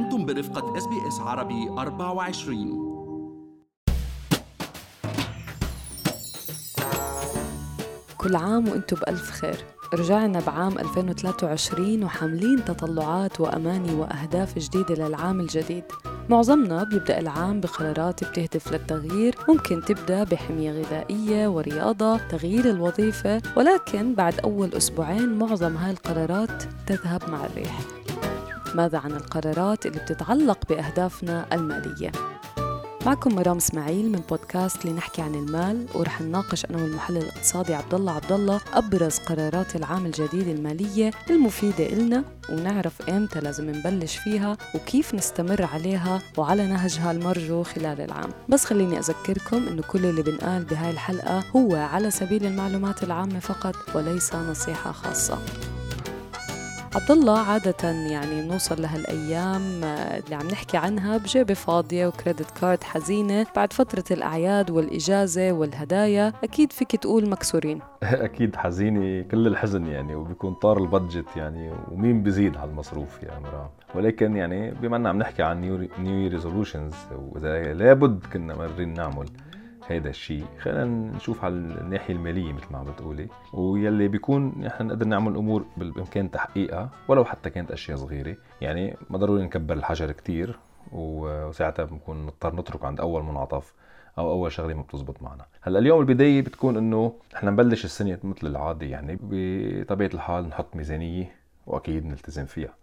أنتم برفقة SBS عربي 24 كل عام وأنتم بألف خير. رجعنا بعام 2023 وحاملين تطلعات وأماني وأهداف جديدة للعام الجديد. معظمنا بيبدأ العام بقرارات بتهدف للتغيير. ممكن تبدأ بحمية غذائية ورياضة تغيير الوظيفة ولكن بعد أول أسبوعين معظم هاي القرارات تذهب مع الريح. ماذا عن القرارات اللي بتتعلق بأهدافنا المالية؟ معكم مرام إسماعيل من بودكاست لنحكي عن المال ورح نناقش أنا والمحلل الاقتصادي عبد الله عبد الله أبرز قرارات العام الجديد المالية المفيدة إلنا ونعرف إمتى لازم نبلش فيها وكيف نستمر عليها وعلى نهجها المرجو خلال العام بس خليني أذكركم إنه كل اللي بنقال بهاي الحلقة هو على سبيل المعلومات العامة فقط وليس نصيحة خاصة عبد الله عادة يعني بنوصل لهالأيام آه، اللي عم نحكي عنها بجيبة فاضية و credit card حزينة بعد فترة الأعياد والإجازة والهدايا أكيد فيك تقول مكسورين. أكيد حزينة كل الحزن يعني وبيكون طار ال budget يعني ومين بيزيد على المصروف يا مرام ولكن يعني بما إننا عم نحكي عن new new resolutions وإذا لابد كنا مرين نعمل هيدا الشيء خلينا نشوف على الناحية المالية مثل ما عم بتقولي. ويلي بيكون نحن نقدر نعمل امور بالامكان تحقيقها ولو حتى كانت أشياء صغيرة. يعني ما ضروري نكبر الحجر كتير وساعتها بنكون نضطر نترك عند أول منعطف أو أول شغلة ما بتزبط معنا. هلأ اليوم البداية بتكون إنه نحن نبلش السنة مثل العادي يعني بطبيعة الحال نحط ميزانية وأكيد نلتزم فيها.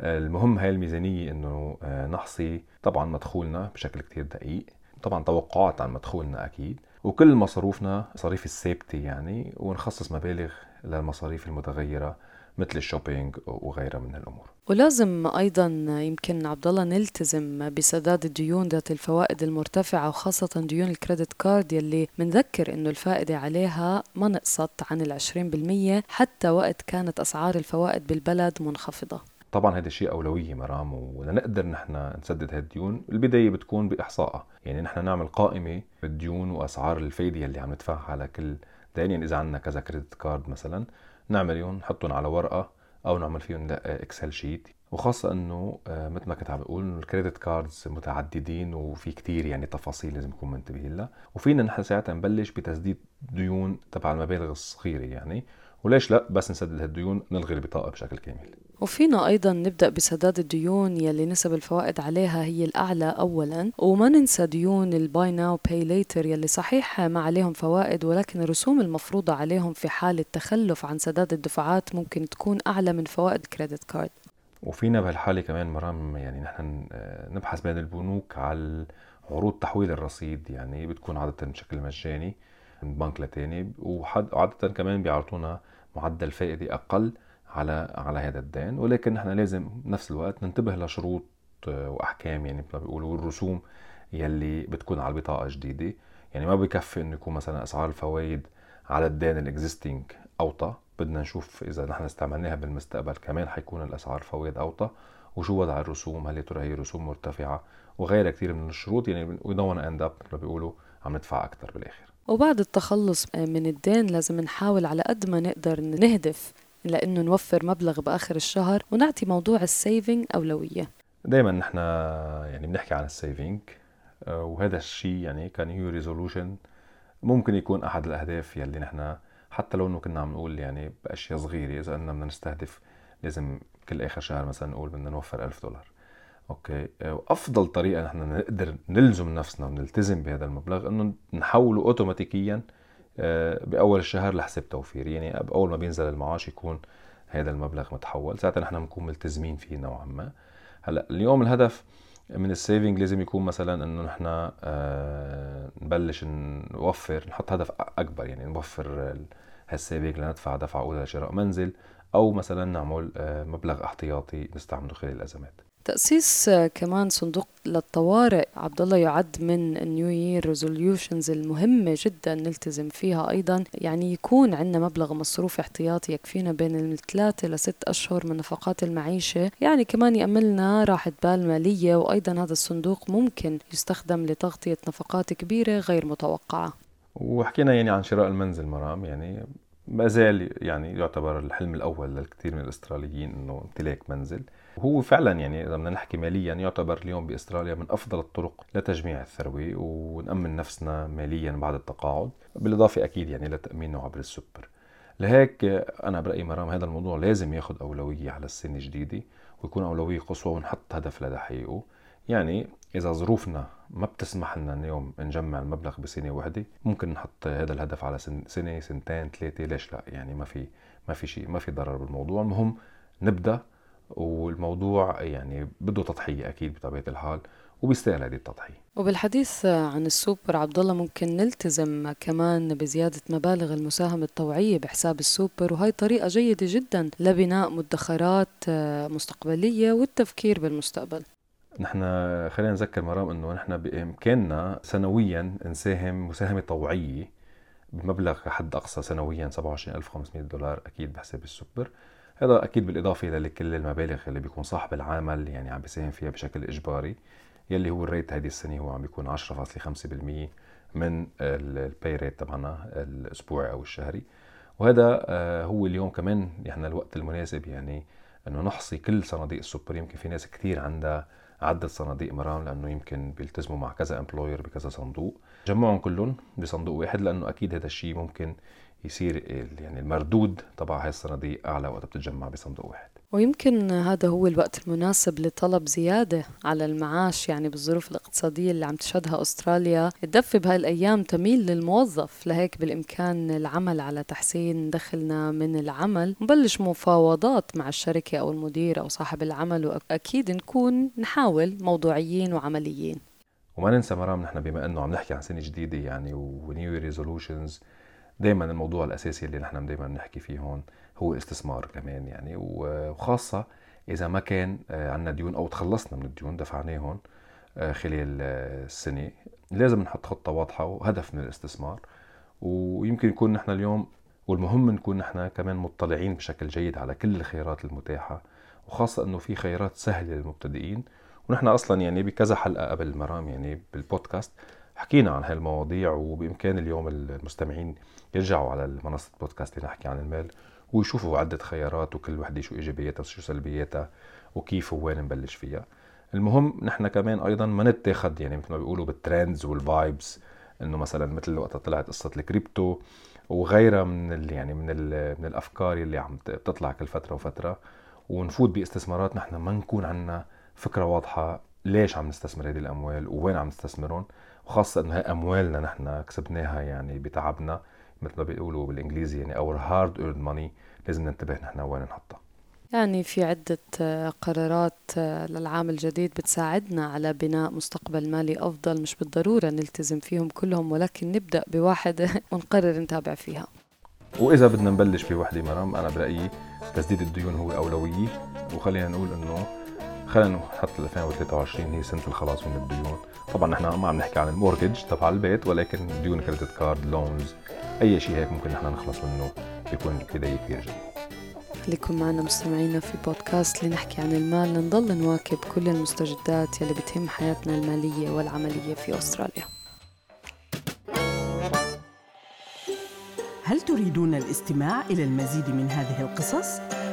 المهم هاي الميزانية إنه نحصي طبعا مدخولنا بشكل كتير دقيق. طبعا توقعات عن مدخولنا أكيد وكل مصروفنا مصاريف الثابته يعني ونخصص مبالغ للمصاريف المتغيرة مثل الشوبينج وغيرها من الأمور ولازم أيضا يمكن عبد الله نلتزم بسداد الديون ذات الفوائد المرتفعة وخاصة ديون ال credit card يلي منذكر إنه الفائدة عليها ما نقصت عن ال 20% حتى وقت كانت أسعار الفوائد بالبلد منخفضة. طبعا هذا شيء أولوية مرام ولنقدر نحن نسدد هذه الديون البداية بتكون باحصائها يعني نحن نعمل قائمة بالديون وأسعار الفايدة اللي عم ندفعها على كل دين يعني إذا عندنا كذا credit card مثلا نعملهم نحطهم على ورقة أو نعمل فيهم Excel sheet وخاصة إنه مثل ما كنت عم بقول إنه ال credit cards متعددين وفي كتير يعني تفاصيل لازم نكون منتبهين لها. وفينا نحن ساعتها نبلش بتسديد ديون تبع المبالغ الصغيرة يعني. وليش لا؟ بس نسدد هالديون نلغي البطاقة بشكل كامل. وفينا أيضا نبدأ بسداد الديون يلي نسب الفوائد عليها هي الأعلى أولا. وما ننسى ديون ال buy now pay later يلي صحيح ما عليهم فوائد ولكن الرسوم المفروضة عليهم في حال التخلف عن سداد الدفعات ممكن تكون أعلى من فوائد ال credit card. وفينا بهالحالة كمان مرام يعني نحن نبحث بين البنوك على عروض تحويل الرصيد يعني بتكون عادة بشكل مجاني. من بنك لتاني وعادة كمان بيعطونا معدل فائدة أقل على على هذا الدين ولكن نحن لازم بنفس الوقت ننتبه لشروط وأحكام يعني مثل ما بيقولوا الرسوم يلي بتكون على البطاقة جديده يعني ما بكفي إنه يكون مثلا أسعار الفوائد على الدين الاكزيستنج أوطى. بدنا نشوف إذا نحن استعملناها بالمستقبل كمان حيكون الأسعار الفوائد أوطى. وشو وضع الرسوم؟ هل ترى هي رسوم مرتفعة؟ وغيرها كثير من الشروط. يعني we don't end up مثل ما بيقولوا عم ندفع أكثر بالآخر. وبعد التخلص من الدين لازم نحاول على قد ما نقدر نهدف لأنه نوفر مبلغ بآخر الشهر ونعطي موضوع ال saving أولوية. دائما نحن يعني بنحكي عن ال saving وهذا الشيء يعني ك new resolution ممكن يكون أحد الأهداف يلي نحن حتى لو إنه كنا عم نقول يعني بأشياء صغيرة إذا بدنا نستهدف لازم كل آخر شهر مثلا نقول بدنا نوفر ألف دولار. أوكي؟ وافضل طريقة نحن نقدر نلزم نفسنا ونلتزم بهذا المبلغ إنه نحوله اوتوماتيكيا بأول الشهر لحساب توفيري يعني اول ما بينزل المعاش يكون هذا المبلغ متحول. ساعتها نحن بنكون ملتزمين فيه نوعا ما. هلأ اليوم الهدف من ال saving لازم يكون مثلا إنه نحن آه نبلش نوفر نحط هدف أكبر. يعني نوفر هال saving لندفع دفعه أولى لشراء منزل أو مثلا نعمل آه مبلغ احتياطي نستعمله خلال الأزمات. تأسيس كمان صندوق للطوارئ. عبد الله يعد من ال new year resolutions المهمة جدا نلتزم فيها أيضا. يعني يكون عندنا مبلغ مصروف احتياطي يكفينا بين الثلاثة لست أشهر من نفقات المعيشة. يعني كمان يأمنلنا راحة بال مالية وأيضا هذا الصندوق ممكن يستخدم لتغطية نفقات كبيرة غير متوقعة. وحكينا يعني عن شراء المنزل مرام. يعني ما زال يعني يعتبر الحلم الأول للكثير من الأستراليين إنه امتلاك منزل. وهو فعلا يعني إذا بدنا نحكي ماليا يعتبر اليوم بأستراليا من أفضل الطرق لتجميع الثروة ونأمن نفسنا ماليا بعد التقاعد بالإضافة أكيد يعني لتأمينه عبر السوبر. لهيك أنا برأيي مرام هذا الموضوع لازم ياخذ أولوية على السنة الجديدة ويكون أولوية قصوى ونحط هدف لتحقيقه. يعني إذا ظروفنا ما بتسمح لنا اليوم نجمع المبلغ بسنة واحدة ممكن نحط هذا الهدف على سنة سنتين ثلاثة ليش لا؟ يعني ما في ما في شيء ما في ضرر بالموضوع. المهم نبدأ والموضوع يعني بده تضحية أكيد بطبيعة الحال وبيستاهل هذه التضحية. وبالحديث عن السوبر عبد الله ممكن نلتزم كمان بزيادة مبالغ المساهمة الطوعيه بحساب السوبر وهي طريقة جيدة جدا لبناء مدخرات مستقبلية والتفكير بالمستقبل. نحن خلينا نذكر مرام إنه نحن بإمكاننا سنويا نساهم مساهمة طوعيه بمبلغ حد أقصى سنويا 27500 دولار أكيد بحساب السوبر. هذا أكيد بالإضافة لكل المبالغ اللي بيكون صاحب العمل يعني عم بيساهم فيها بشكل إجباري يلي هو ال rate هذه السنة هو عم بيكون 10.5% من ال pay rate تبعنا الأسبوعي أو الشهري. وهذا آه، هو اليوم كمان يعني الوقت المناسب يعني إنه نحصي كل صناديق السوبر يمكن في ناس كثير عندها عدة صناديق مرام لأنه يمكن بيلتزموا مع كذا employer بكذا صندوق. جمعهم كلهم بصندوق واحد لأنه أكيد هذا الشيء ممكن يصير يعني المردود تبع هاي الصناديق أعلى وقت بتتجمع بصندوق واحد. ويمكن هذا هو الوقت المناسب لطلب زيادة على المعاش يعني بالظروف الاقتصادية اللي عم تشهدها أستراليا. الدفة بهاي الأيام تميل للموظف لهيك بالإمكان العمل على تحسين دخلنا من العمل. نبلش مفاوضات مع الشركة أو المدير أو صاحب العمل وأكيد نكون نحاول موضوعيين وعمليين. وما ننسى مرام نحن بما إنه عم نحكي عن سنة جديدة يعني و new resolutions دائما الموضوع الأساسي اللي نحن دائما بنحكي فيه هون هو الاستثمار كمان يعني. وخاصة إذا ما كان آه، عندنا ديون أو تخلصنا من الديون دفعناهم آه، خلال آه، السنة لازم نحط خطة واضحة وهدف من الاستثمار. ويمكن يكون نحن اليوم والمهم نكون نحن كمان مطلعين بشكل جيد على كل الخيارات المتاحة. وخاصة إنه في خيارات سهلة للمبتدئين. ونحن أصلا يعني بكذا حلقة قبل مرام يعني بالبودكاست حكينا عن هالمواضيع وبإمكان اليوم المستمعين يرجعوا على منصه البودكاست اللي نحكي عن المال ويشوفوا عدة خيارات وكل وحدة شو إيجابياتها وشو سلبياتها وكيف ووين نبلش فيها. المهم نحن كمان أيضا ما نتاخد يعني مثل ما بيقولوا بال trends وال vibes إنه مثلا مثل وقت طلعت قصة الكريبتو وغيرها من ال يعني من ال من الأفكار اللي عم تطلع كل فترة وفترة ونفوت باستثمارات نحن ما نكون عندنا فكرة واضحة ليش عم نستثمر هذه الأموال؟ ووين عم نستثمرهم؟ وخاصة انه هي أموالنا نحن كسبناها يعني بتعبنا مثل ما بيقولوا بالإنجليزي يعني our hard earned money لازم ننتبه نحن وين نحطها يعني في عدة آه، قرارات آه، للعام الجديد بتساعدنا على بناء مستقبل مالي أفضل مش بالضرورة نلتزم فيهم كلهم ولكن نبدأ بواحدة ونقرر نتابع فيها. وإذا بدنا نبلش بوحدة مرام أنا برأيي تسديد الديون هو أولوية وخلينا نقول إنه خلينا نحط 2023 هي سنة الخلاص من الديون. طبعا نحن ما عم نحكي عن ال mortgage تبع البيت ولكن ديون credit card loans أي شيء هيك ممكن نحن نخلص منه بيكون بداية كثير جيده خليكم معنا مستمعينا في بودكاست لنحكي عن المال لنضل نواكب كل المستجدات يلي بتهم حياتنا المالية والعملية في أستراليا. هل تريدون الاستماع إلى المزيد من هذه القصص؟